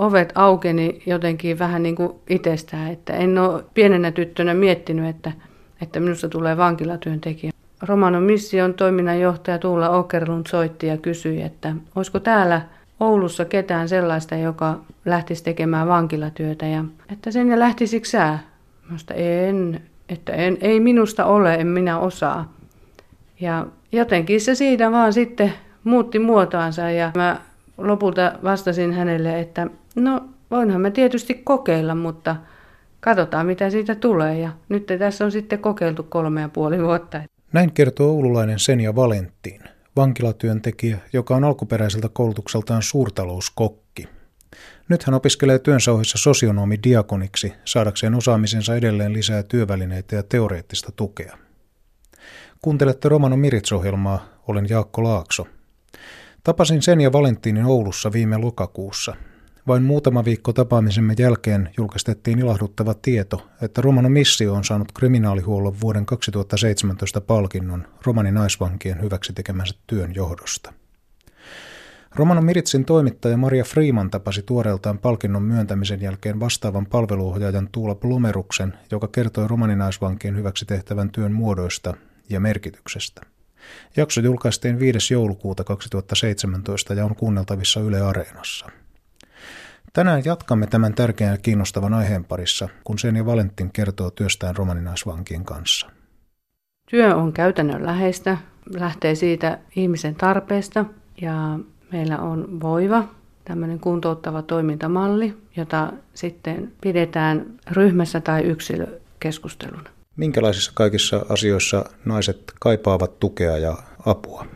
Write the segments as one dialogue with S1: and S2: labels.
S1: ovet aukeni jotenkin vähän niin kuin itsestään, että en ole pienenä tyttönä miettinyt, että, että minusta tulee vankilatyöntekijä. Romano Mission toiminnanjohtaja Tuula Okerlund soitti ja kysyi, että olisiko täällä Oulussa ketään sellaista, joka lähtisi tekemään vankilatyötä ja että sen ja lähtisikö sä? Minusta en, että en, ei minusta ole, en minä osaa. Ja jotenkin se siitä vaan sitten muutti muotoansa ja mä lopulta vastasin hänelle, että no voinhan mä tietysti kokeilla, mutta katsotaan mitä siitä tulee. Ja nyt tässä on sitten kokeiltu kolme ja puoli vuotta.
S2: Näin kertoo oululainen Senja Valentin, vankilatyöntekijä, joka on alkuperäiseltä koulutukseltaan suurtalouskokki. Nyt hän opiskelee työnsä ohessa sosionomi diakoniksi saadakseen osaamisensa edelleen lisää työvälineitä ja teoreettista tukea. Kuuntelette Romano Mirits-ohjelmaa, olen Jaakko Laakso. Tapasin sen ja Valentinin Oulussa viime lokakuussa. Vain muutama viikko tapaamisemme jälkeen julkistettiin ilahduttava tieto, että Romano Missio on saanut kriminaalihuollon vuoden 2017 palkinnon romanin naisvankien hyväksi tekemänsä työn johdosta. Romano Miritsin toimittaja Maria Freeman tapasi tuoreeltaan palkinnon myöntämisen jälkeen vastaavan palveluohjaajan Tuula Plumeruksen, joka kertoi romaninaisvankien hyväksi tehtävän työn muodoista ja merkityksestä. Jakso julkaistiin 5. joulukuuta 2017 ja on kuunneltavissa Yle Areenassa. Tänään jatkamme tämän tärkeän ja kiinnostavan aiheen parissa, kun sen ja Valentin kertoo työstään romaninaisvankien kanssa.
S1: Työ on käytännön läheistä, lähtee siitä ihmisen tarpeesta ja meillä on Voiva, tämmöinen kuntouttava toimintamalli, jota sitten pidetään ryhmässä tai yksilökeskusteluna.
S2: Minkälaisissa kaikissa asioissa naiset kaipaavat tukea ja apua?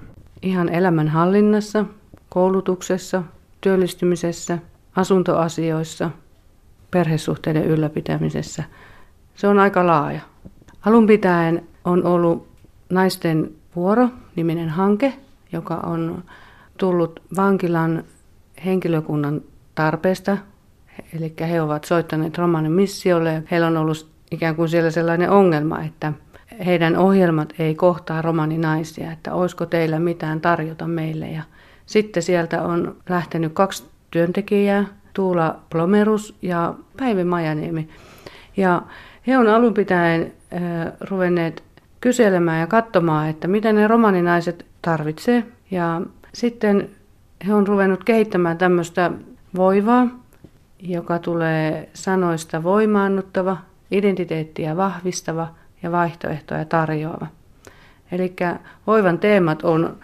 S1: Ihan elämän hallinnassa, koulutuksessa, työllistymisessä, asuntoasioissa, perhesuhteiden ylläpitämisessä. Se on aika laaja. Alun pitäen on ollut naisten vuoro-niminen hanke, joka on tullut vankilan henkilökunnan tarpeesta. Eli he ovat soittaneet romanin missiolle ja heillä on ollut ikään kuin siellä sellainen ongelma, että heidän ohjelmat ei kohtaa romaninaisia, että olisiko teillä mitään tarjota meille. Ja sitten sieltä on lähtenyt kaksi työntekijää, Tuula Plomerus ja Päivi Majaniemi. Ja he on alun pitäen äh, ruvenneet kyselemään ja katsomaan, että mitä ne romaninaiset tarvitsee. Ja sitten he on ruvennut kehittämään tämmöistä voivaa, joka tulee sanoista voimaannuttava, identiteettiä vahvistava ja vaihtoehtoja tarjoava. Eli hoivan teemat on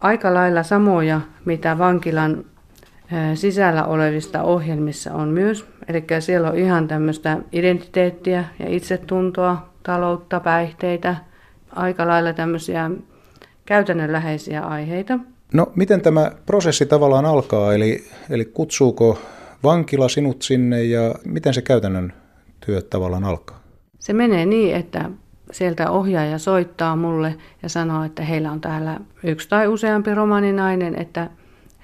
S1: aika lailla samoja, mitä vankilan sisällä olevista ohjelmissa on myös. Eli siellä on ihan tämmöistä identiteettiä ja itsetuntoa, taloutta, päihteitä, aika lailla tämmöisiä käytännönläheisiä aiheita.
S2: No miten tämä prosessi tavallaan alkaa, eli, eli kutsuuko vankila sinut sinne ja miten se käytännön työ tavallaan alkaa?
S1: Se menee niin, että sieltä ohjaaja soittaa mulle ja sanoo, että heillä on täällä yksi tai useampi romaninainen, että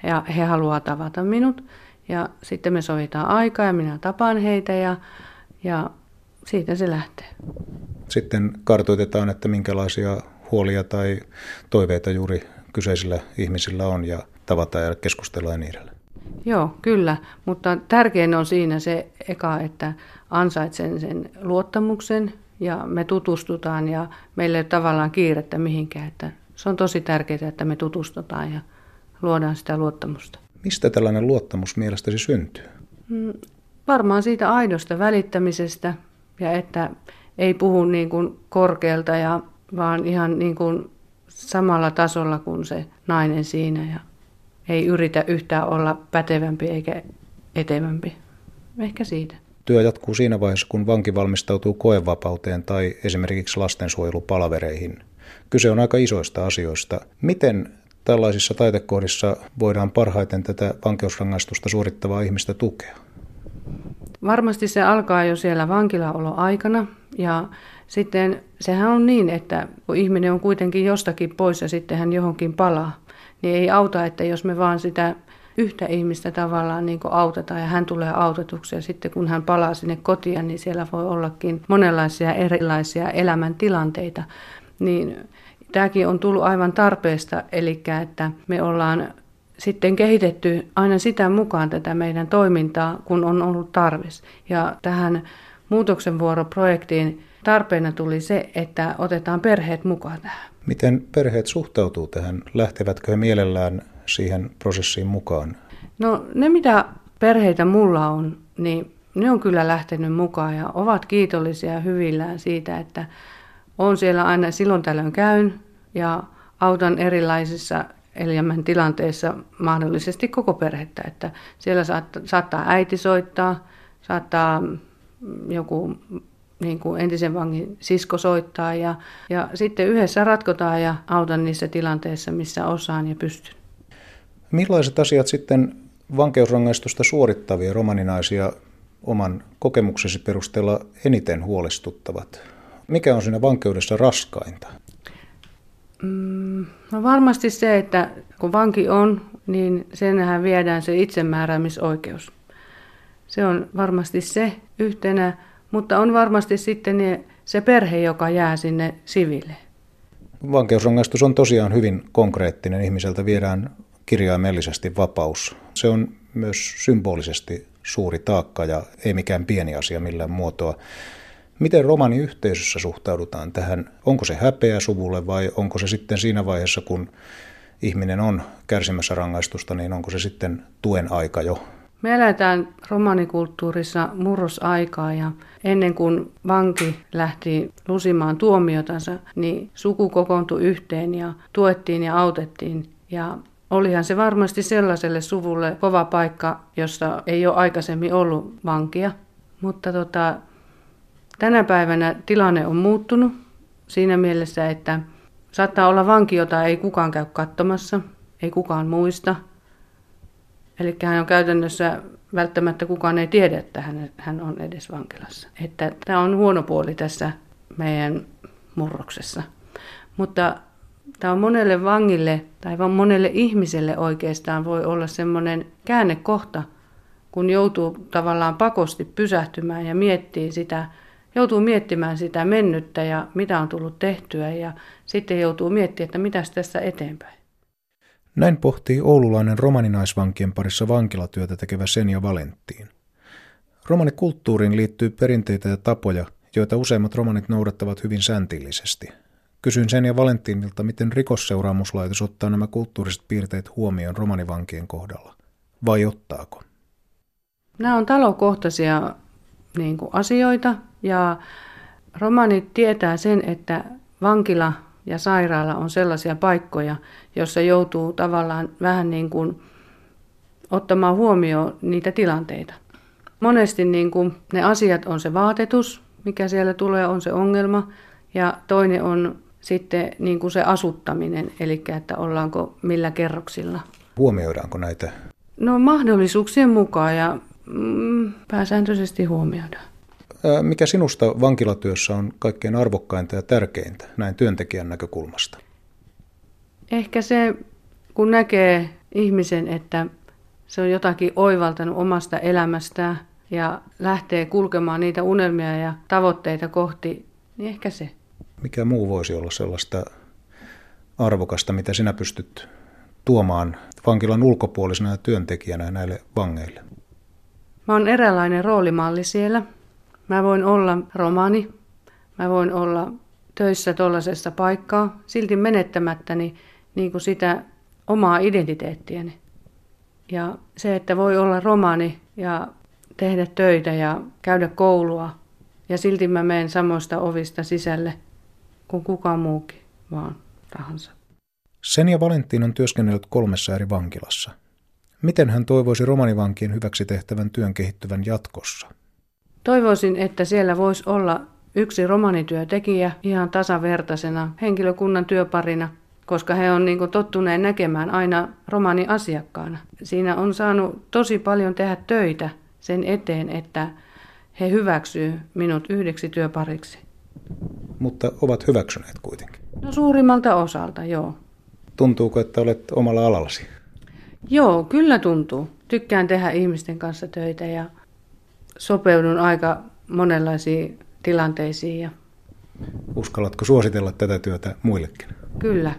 S1: he, he haluaa tavata minut. Ja sitten me sovitaan aikaa ja minä tapaan heitä ja, ja siitä se lähtee.
S2: Sitten kartoitetaan, että minkälaisia huolia tai toiveita juuri kyseisillä ihmisillä on ja tavataan ja keskustellaan niillä.
S1: Joo, kyllä, mutta tärkein on siinä se eka, että ansaitsen sen luottamuksen ja me tutustutaan ja meillä ei ole tavallaan kiirettä mihinkään. Että se on tosi tärkeää, että me tutustutaan ja luodaan sitä luottamusta.
S2: Mistä tällainen luottamus mielestäsi syntyy?
S1: Mm, varmaan siitä aidosta välittämisestä ja että ei puhu niin kuin korkealta, ja, vaan ihan niin kuin samalla tasolla kuin se nainen siinä ja ei yritä yhtään olla pätevämpi eikä etevämpi. Ehkä siitä.
S2: Työ jatkuu siinä vaiheessa, kun vanki valmistautuu koevapauteen tai esimerkiksi lastensuojelupalvereihin. Kyse on aika isoista asioista. Miten tällaisissa taitekohdissa voidaan parhaiten tätä vankeusrangaistusta suorittavaa ihmistä tukea?
S1: Varmasti se alkaa jo siellä vankilaoloaikana ja sitten sehän on niin, että kun ihminen on kuitenkin jostakin pois ja sitten hän johonkin palaa, niin ei auta, että jos me vaan sitä yhtä ihmistä tavallaan niin autetaan ja hän tulee autetuksi ja sitten kun hän palaa sinne kotiin, niin siellä voi ollakin monenlaisia erilaisia elämäntilanteita. Niin tämäkin on tullut aivan tarpeesta, eli että me ollaan sitten kehitetty aina sitä mukaan tätä meidän toimintaa, kun on ollut tarvis. Ja tähän muutoksen vuoroprojektiin tarpeena tuli se, että otetaan perheet mukaan tähän.
S2: Miten perheet suhtautuu tähän? Lähtevätkö he mielellään siihen prosessiin mukaan?
S1: No ne, mitä perheitä mulla on, niin ne on kyllä lähtenyt mukaan ja ovat kiitollisia ja hyvillään siitä, että on siellä aina silloin tällöin käyn ja autan erilaisissa elämän tilanteissa mahdollisesti koko perhettä. Että siellä saattaa, saattaa äiti soittaa, saattaa joku niin kuin entisen vangin sisko soittaa ja, ja sitten yhdessä ratkotaan ja autan niissä tilanteissa, missä osaan ja pystyn.
S2: Millaiset asiat sitten vankeusrangaistusta suorittavia romaninaisia oman kokemuksesi perusteella eniten huolestuttavat? Mikä on siinä vankeudessa raskainta?
S1: Mm, no varmasti se, että kun vanki on, niin senhän viedään se itsemääräämisoikeus. Se on varmasti se yhtenä, mutta on varmasti sitten se perhe, joka jää sinne siville.
S2: Vankeusrangaistus on tosiaan hyvin konkreettinen. Ihmiseltä viedään kirjaimellisesti vapaus. Se on myös symbolisesti suuri taakka ja ei mikään pieni asia millään muotoa. Miten romaniyhteisössä suhtaudutaan tähän? Onko se häpeä suvulle vai onko se sitten siinä vaiheessa, kun ihminen on kärsimässä rangaistusta, niin onko se sitten tuen aika jo?
S1: Me eletään romanikulttuurissa murrosaikaa ja ennen kuin vanki lähti lusimaan tuomiotansa, niin suku kokoontui yhteen ja tuettiin ja autettiin. Ja olihan se varmasti sellaiselle suvulle kova paikka, jossa ei ole aikaisemmin ollut vankia. Mutta tota, Tänä päivänä tilanne on muuttunut siinä mielessä, että saattaa olla vanki, jota ei kukaan käy katsomassa, ei kukaan muista. Eli hän on käytännössä välttämättä kukaan ei tiedä, että hän on edes vankilassa. Että tämä on huono puoli tässä meidän murroksessa. Mutta tämä on monelle vangille tai monelle ihmiselle oikeastaan voi olla semmoinen käännekohta, kun joutuu tavallaan pakosti pysähtymään ja miettii sitä joutuu miettimään sitä mennyttä ja mitä on tullut tehtyä ja sitten joutuu miettimään, että mitä tässä eteenpäin.
S2: Näin pohtii oululainen romaninaisvankien parissa vankilatyötä tekevä Senja Valenttiin. Romanikulttuuriin liittyy perinteitä ja tapoja, joita useimmat romanit noudattavat hyvin säntillisesti. Kysyin Senja Valenttiinilta, miten rikosseuraamuslaitos ottaa nämä kulttuuriset piirteet huomioon romanivankien kohdalla. Vai ottaako?
S1: Nämä on talokohtaisia niin kuin asioita ja romanit tietää sen, että vankila ja sairaala on sellaisia paikkoja, joissa joutuu tavallaan vähän niin kuin ottamaan huomioon niitä tilanteita. Monesti niin kuin ne asiat on se vaatetus, mikä siellä tulee, on se ongelma, ja toinen on sitten niin kuin se asuttaminen, eli että ollaanko millä kerroksilla.
S2: Huomioidaanko näitä?
S1: No mahdollisuuksien mukaan ja mm, pääsääntöisesti huomioidaan.
S2: Mikä sinusta vankilatyössä on kaikkein arvokkainta ja tärkeintä näin työntekijän näkökulmasta?
S1: Ehkä se, kun näkee ihmisen, että se on jotakin oivaltanut omasta elämästään ja lähtee kulkemaan niitä unelmia ja tavoitteita kohti, niin ehkä se.
S2: Mikä muu voisi olla sellaista arvokasta, mitä sinä pystyt tuomaan vankilan ulkopuolisena työntekijänä näille vangeille?
S1: Mä oon eräänlainen roolimalli siellä. Mä voin olla romani, mä voin olla töissä tuollaisessa paikkaa, silti menettämättäni niin kuin sitä omaa identiteettiäni. Ja se, että voi olla romani ja tehdä töitä ja käydä koulua, ja silti mä menen samoista ovista sisälle kuin kukaan muukin vaan tahansa.
S2: Senja Valentin on työskennellyt kolmessa eri vankilassa. Miten hän toivoisi romanivankien hyväksi tehtävän työn kehittyvän jatkossa?
S1: Toivoisin, että siellä voisi olla yksi romanityötekijä ihan tasavertaisena henkilökunnan työparina, koska he on niin tottuneen näkemään aina romani asiakkaana. Siinä on saanut tosi paljon tehdä töitä sen eteen, että he hyväksyy minut yhdeksi työpariksi.
S2: Mutta ovat hyväksyneet kuitenkin?
S1: No suurimmalta osalta, joo.
S2: Tuntuuko, että olet omalla alallasi?
S1: Joo, kyllä tuntuu. Tykkään tehdä ihmisten kanssa töitä ja sopeudun aika monenlaisiin tilanteisiin. Ja...
S2: Uskallatko suositella tätä työtä muillekin?
S1: Kyllä,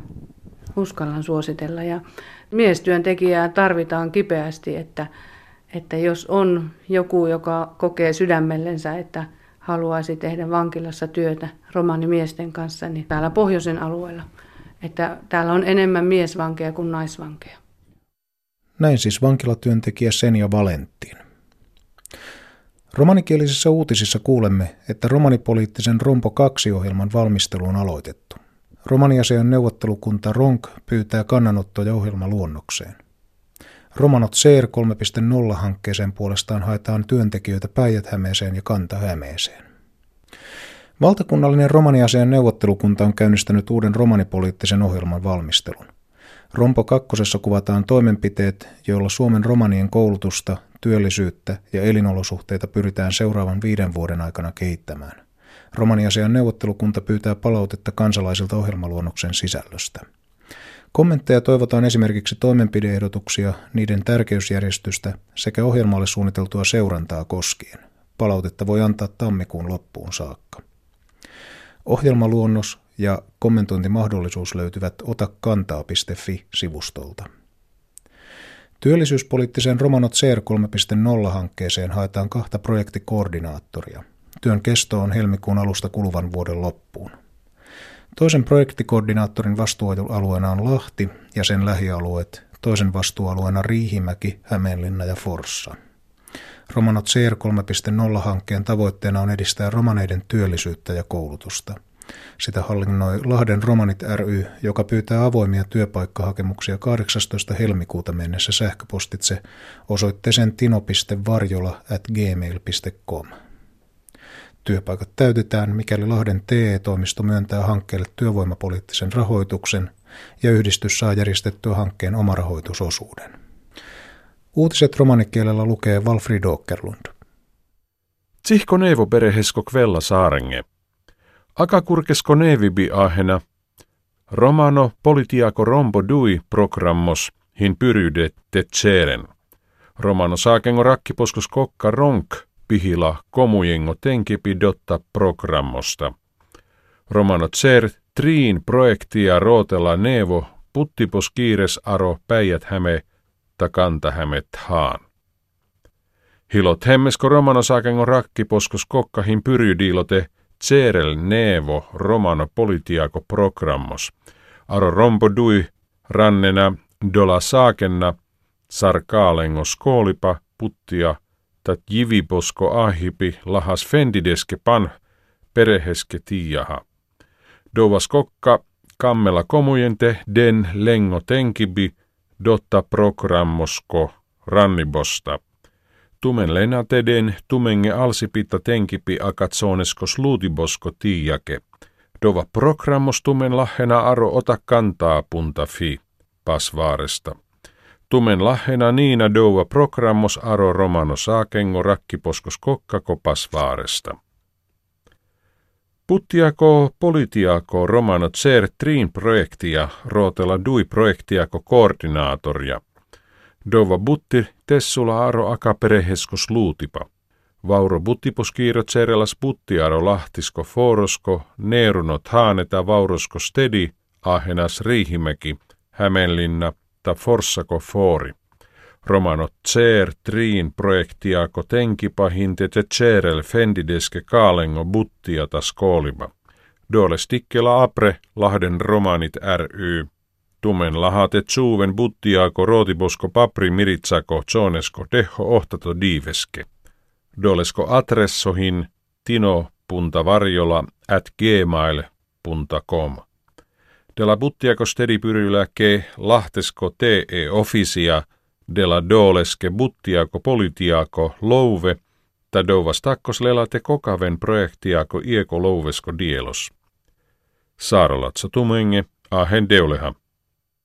S1: uskallan suositella. Ja Miestyöntekijää tarvitaan kipeästi, että, että jos on joku, joka kokee sydämellensä, että haluaisi tehdä vankilassa työtä romanimiesten kanssa, niin täällä pohjoisen alueella, että täällä on enemmän miesvankeja kuin naisvankeja.
S2: Näin siis vankilatyöntekijä Senja Valentin. Romanikielisissä uutisissa kuulemme, että romanipoliittisen Rompo 2-ohjelman valmistelu on aloitettu. Romaniasian neuvottelukunta RONK pyytää kannanottoja ohjelmaluonnokseen. Romanot CR 3.0-hankkeeseen puolestaan haetaan työntekijöitä Päijät-Hämeeseen ja Kanta-Hämeeseen. Valtakunnallinen romaniasian neuvottelukunta on käynnistänyt uuden romanipoliittisen ohjelman valmistelun. Rompo kakkosessa kuvataan toimenpiteet, joilla Suomen romanien koulutusta, työllisyyttä ja elinolosuhteita pyritään seuraavan viiden vuoden aikana kehittämään. Romaniasian neuvottelukunta pyytää palautetta kansalaisilta ohjelmaluonnoksen sisällöstä. Kommentteja toivotaan esimerkiksi toimenpideehdotuksia, niiden tärkeysjärjestystä sekä ohjelmalle suunniteltua seurantaa koskien. Palautetta voi antaa tammikuun loppuun saakka. Ohjelmaluonnos ja kommentointimahdollisuus löytyvät otakantaa.fi-sivustolta. Työllisyyspoliittiseen Romanot CR 3.0-hankkeeseen haetaan kahta projektikoordinaattoria. Työn kesto on helmikuun alusta kuluvan vuoden loppuun. Toisen projektikoordinaattorin vastuualueena on Lahti ja sen lähialueet, toisen vastuualueena Riihimäki, Hämeenlinna ja Forssa. Romanot CR 3.0-hankkeen tavoitteena on edistää romaneiden työllisyyttä ja koulutusta – sitä hallinnoi Lahden Romanit ry, joka pyytää avoimia työpaikkahakemuksia 18. helmikuuta mennessä sähköpostitse osoitteeseen tino.varjola at gmail.com. Työpaikat täytetään, mikäli Lahden TE-toimisto myöntää hankkeelle työvoimapoliittisen rahoituksen ja yhdistys saa järjestettyä hankkeen omarahoitusosuuden. Uutiset romanikielellä lukee Walfrid Åkerlund.
S3: Tsihko Neivo Berehesko Kvella Saarenge – Akakurkesko nevibi ahena, romano politiako rombo dui programmos hin pyryde tseren. Romano saakengo rakkiposkos kokka ronk pihila komujengo tenkipi dotta programmosta. Romano tser triin projektia rootella nevo puttipos kiires aro päijät häme takanta hämet haan. Hilot hemmesko romano saakengo rakkiposkos kokkahin pyrydiilote – Cerel nevo romano politiako programmos. Aro rompo dui rannena dola saakenna sarkaalengo skoolipa puttia tat jiviposko ahipi lahas fendideske pan pereheske tiiaha. Dovas kokka kammela komujente den lengo tenkibi dotta programmosko rannibosta. Tumen lenateden, tumenge alsipitta tenkipi akatsoneskos luutibosko tiiake. Dova programmos tumen lahena aro ota kantaa punta fi, pasvaaresta. Tumen lahena niina dova programmos aro romano saakengo rakkiposkos kokkako pasvaaresta. Puttiako politiako romano tser triin projektia rootella dui projektiako koordinaatoria – Dova butti tessula aro akapereheskos luutipa. Vauro buttipos kiiro tserelas buttiaro lahtisko forosko, neerunot haaneta vaurosko stedi, ahenas riihimäki, Hämeenlinna ta forssako foori. Romano tser triin projektiako tenkipa hintete tserel fendideske kaalengo buttia ta skooliba. Dole stikkela apre Lahden romanit ry. Tumen lahate tsuven buttiako rootibosko papri miritsako zonesko deho ohtato diiveske. Dolesko adressohin tino.varjola at gmail.com. Della buttiako stedi ke lahtesko te ofisia della doleske buttiako politiako louve ta dovas takkos lelate kokaven projektiako ieko louvesko dielos. Saarolatso tumenge, ahen deuleha.